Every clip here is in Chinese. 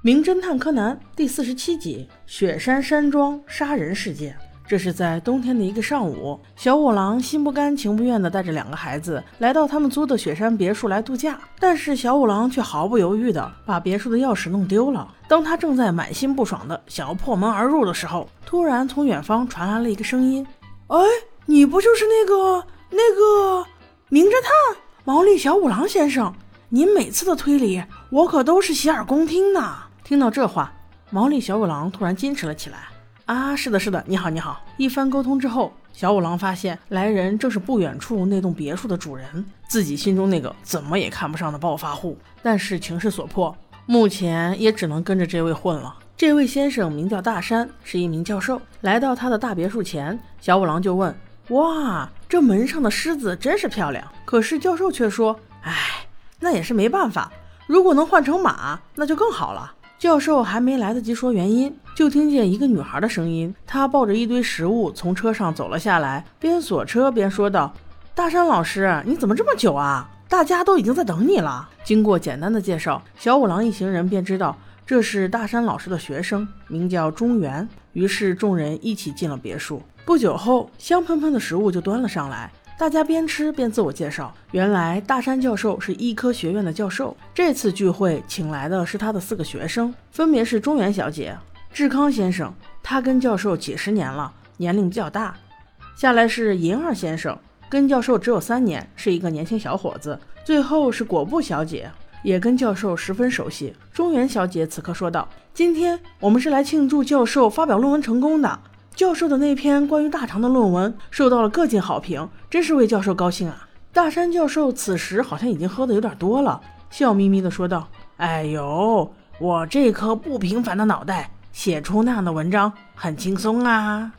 名侦探柯南第四十七集：雪山山庄杀人事件。这是在冬天的一个上午，小五郎心不甘情不愿地带着两个孩子来到他们租的雪山别墅来度假。但是小五郎却毫不犹豫地把别墅的钥匙弄丢了。当他正在满心不爽地想要破门而入的时候，突然从远方传来了一个声音：“哎，你不就是那个那个名侦探毛利小五郎先生？您每次的推理，我可都是洗耳恭听呢。”听到这话，毛利小五郎突然矜持了起来。啊，是的，是的，你好，你好。一番沟通之后，小五郎发现来人正是不远处那栋别墅的主人，自己心中那个怎么也看不上的暴发户。但是情势所迫，目前也只能跟着这位混了。这位先生名叫大山，是一名教授。来到他的大别墅前，小五郎就问：“哇，这门上的狮子真是漂亮。”可是教授却说：“哎，那也是没办法。如果能换成马，那就更好了。”教授还没来得及说原因，就听见一个女孩的声音。她抱着一堆食物从车上走了下来，边锁车边说道：“大山老师，你怎么这么久啊？大家都已经在等你了。”经过简单的介绍，小五郎一行人便知道这是大山老师的学生，名叫中原。于是众人一起进了别墅。不久后，香喷喷的食物就端了上来。大家边吃边自我介绍。原来大山教授是医科学院的教授，这次聚会请来的是他的四个学生，分别是中原小姐、志康先生，他跟教授几十年了，年龄比较大；下来是银二先生，跟教授只有三年，是一个年轻小伙子；最后是果布小姐，也跟教授十分熟悉。中原小姐此刻说道：“今天我们是来庆祝教授发表论文成功的。”教授的那篇关于大肠的论文受到了各界好评，真是为教授高兴啊！大山教授此时好像已经喝的有点多了，笑眯眯地说道：“哎呦，我这颗不平凡的脑袋写出那样的文章很轻松啊！”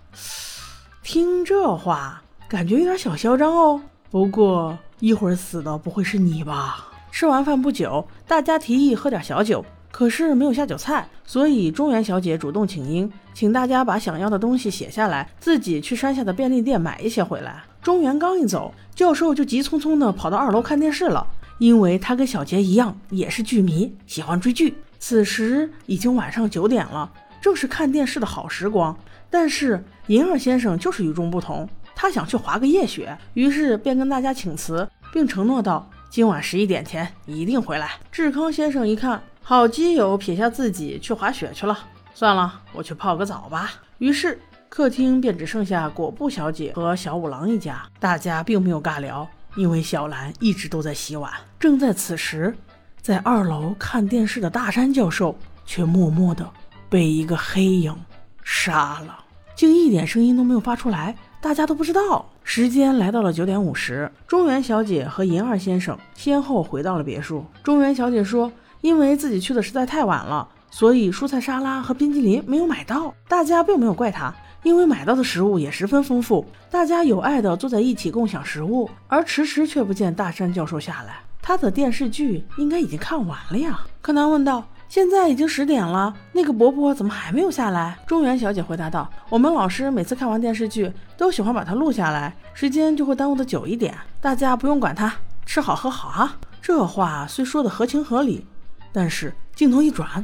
听这话，感觉有点小嚣张哦。不过一会儿死的不会是你吧？吃完饭不久，大家提议喝点小酒。可是没有下酒菜，所以中原小姐主动请缨，请大家把想要的东西写下来，自己去山下的便利店买一些回来。中原刚一走，教授就急匆匆地跑到二楼看电视了，因为他跟小杰一样也是剧迷，喜欢追剧。此时已经晚上九点了，正是看电视的好时光。但是银二先生就是与众不同，他想去滑个夜雪，于是便跟大家请辞，并承诺道：今晚十一点前一定回来。志康先生一看。好基友撇下自己去滑雪去了，算了，我去泡个澡吧。于是客厅便只剩下果布小姐和小五郎一家，大家并没有尬聊，因为小兰一直都在洗碗。正在此时，在二楼看电视的大山教授却默默地被一个黑影杀了，竟一点声音都没有发出来，大家都不知道。时间来到了九点五十，中原小姐和银二先生先后回到了别墅。中原小姐说。因为自己去的实在太晚了，所以蔬菜沙拉和冰激凌没有买到。大家并没有怪他，因为买到的食物也十分丰富。大家有爱的坐在一起共享食物，而迟迟却不见大山教授下来。他的电视剧应该已经看完了呀？柯南问道。现在已经十点了，那个伯伯怎么还没有下来？中原小姐回答道：“我们老师每次看完电视剧都喜欢把它录下来，时间就会耽误的久一点。大家不用管他，吃好喝好啊。”这话虽说的合情合理。但是镜头一转，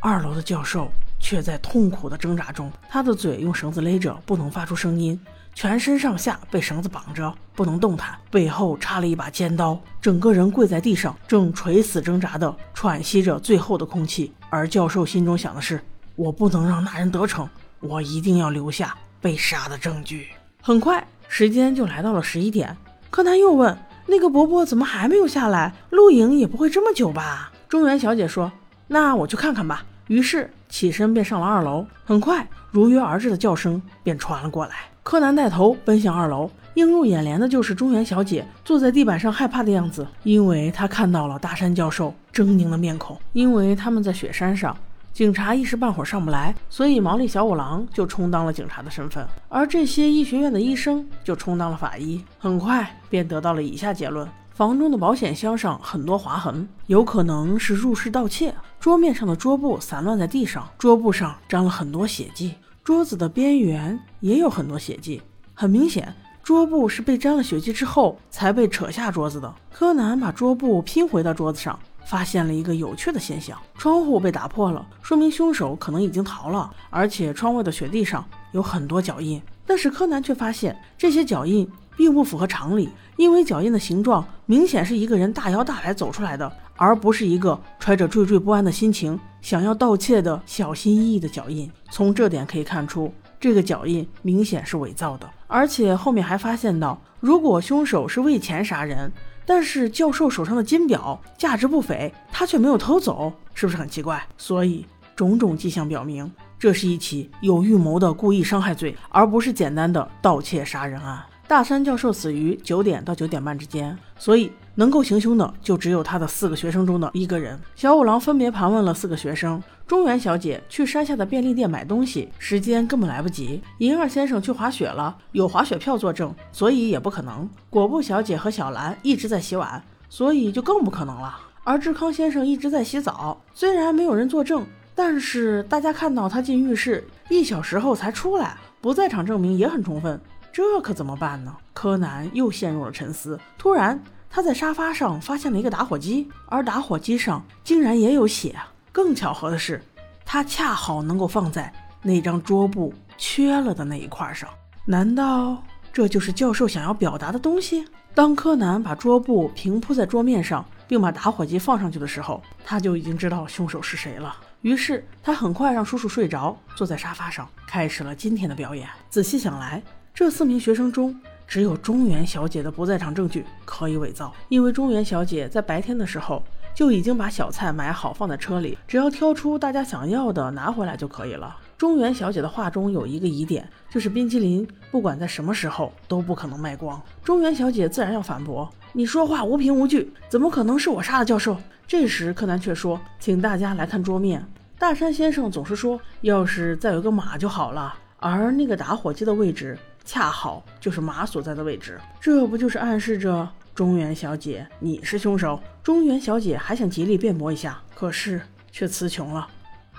二楼的教授却在痛苦的挣扎中，他的嘴用绳子勒着，不能发出声音，全身上下被绳子绑着，不能动弹，背后插了一把尖刀，整个人跪在地上，正垂死挣扎的喘息着最后的空气。而教授心中想的是：我不能让那人得逞，我一定要留下被杀的证据。很快，时间就来到了十一点，柯南又问：那个伯伯怎么还没有下来？录影也不会这么久吧？中原小姐说：“那我去看看吧。”于是起身便上了二楼。很快，如约而至的叫声便传了过来。柯南带头奔向二楼，映入眼帘的就是中原小姐坐在地板上害怕的样子，因为她看到了大山教授狰狞的面孔。因为他们在雪山上，警察一时半会儿上不来，所以毛利小五郎就充当了警察的身份，而这些医学院的医生就充当了法医。很快便得到了以下结论。房中的保险箱上很多划痕，有可能是入室盗窃。桌面上的桌布散乱在地上，桌布上沾了很多血迹，桌子的边缘也有很多血迹。很明显，桌布是被沾了血迹之后才被扯下桌子的。柯南把桌布拼回到桌子上，发现了一个有趣的现象：窗户被打破了，说明凶手可能已经逃了，而且窗外的雪地上有很多脚印。但是柯南却发现这些脚印并不符合常理，因为脚印的形状明显是一个人大摇大摆走出来的，而不是一个揣着惴惴不安的心情想要盗窃的小心翼翼的脚印。从这点可以看出，这个脚印明显是伪造的。而且后面还发现到，如果凶手是为钱杀人，但是教授手上的金表价值不菲，他却没有偷走，是不是很奇怪？所以种种迹象表明。这是一起有预谋的故意伤害罪，而不是简单的盗窃杀人案。大山教授死于九点到九点半之间，所以能够行凶的就只有他的四个学生中的一个人。小五郎分别盘问了四个学生。中原小姐去山下的便利店买东西，时间根本来不及。银二先生去滑雪了，有滑雪票作证，所以也不可能。果布小姐和小兰一直在洗碗，所以就更不可能了。而志康先生一直在洗澡，虽然没有人作证。但是大家看到他进浴室一小时后才出来，不在场证明也很充分，这可怎么办呢？柯南又陷入了沉思。突然，他在沙发上发现了一个打火机，而打火机上竟然也有血。更巧合的是，它恰好能够放在那张桌布缺了的那一块上。难道这就是教授想要表达的东西？当柯南把桌布平铺在桌面上，并把打火机放上去的时候，他就已经知道凶手是谁了。于是他很快让叔叔睡着，坐在沙发上，开始了今天的表演。仔细想来，这四名学生中，只有中原小姐的不在场证据可以伪造，因为中原小姐在白天的时候就已经把小菜买好放在车里，只要挑出大家想要的拿回来就可以了。中原小姐的话中有一个疑点，就是冰淇淋不管在什么时候都不可能卖光。中原小姐自然要反驳：“你说话无凭无据，怎么可能是我杀的？”教授。这时，柯南却说：“请大家来看桌面。大山先生总是说，要是再有个马就好了。而那个打火机的位置，恰好就是马所在的位置。这不就是暗示着中原小姐你是凶手？”中原小姐还想极力辩驳一下，可是却词穷了，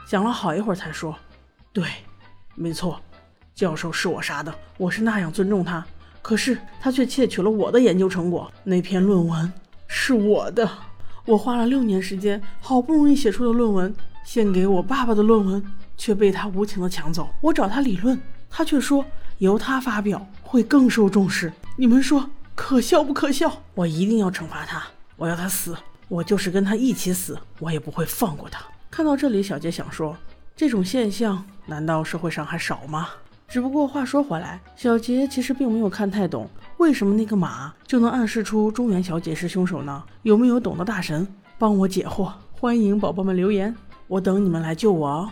想了好一会儿才说：“对，没错，教授是我杀的，我是那样尊重他。可是他却窃取了我的研究成果，那篇论文是我的。”我花了六年时间，好不容易写出的论文，献给我爸爸的论文，却被他无情的抢走。我找他理论，他却说由他发表会更受重视。你们说可笑不可笑？我一定要惩罚他，我要他死，我就是跟他一起死，我也不会放过他。看到这里，小杰想说，这种现象难道社会上还少吗？只不过话说回来，小杰其实并没有看太懂，为什么那个马就能暗示出中原小姐是凶手呢？有没有懂的大神帮我解惑？欢迎宝宝们留言，我等你们来救我哦。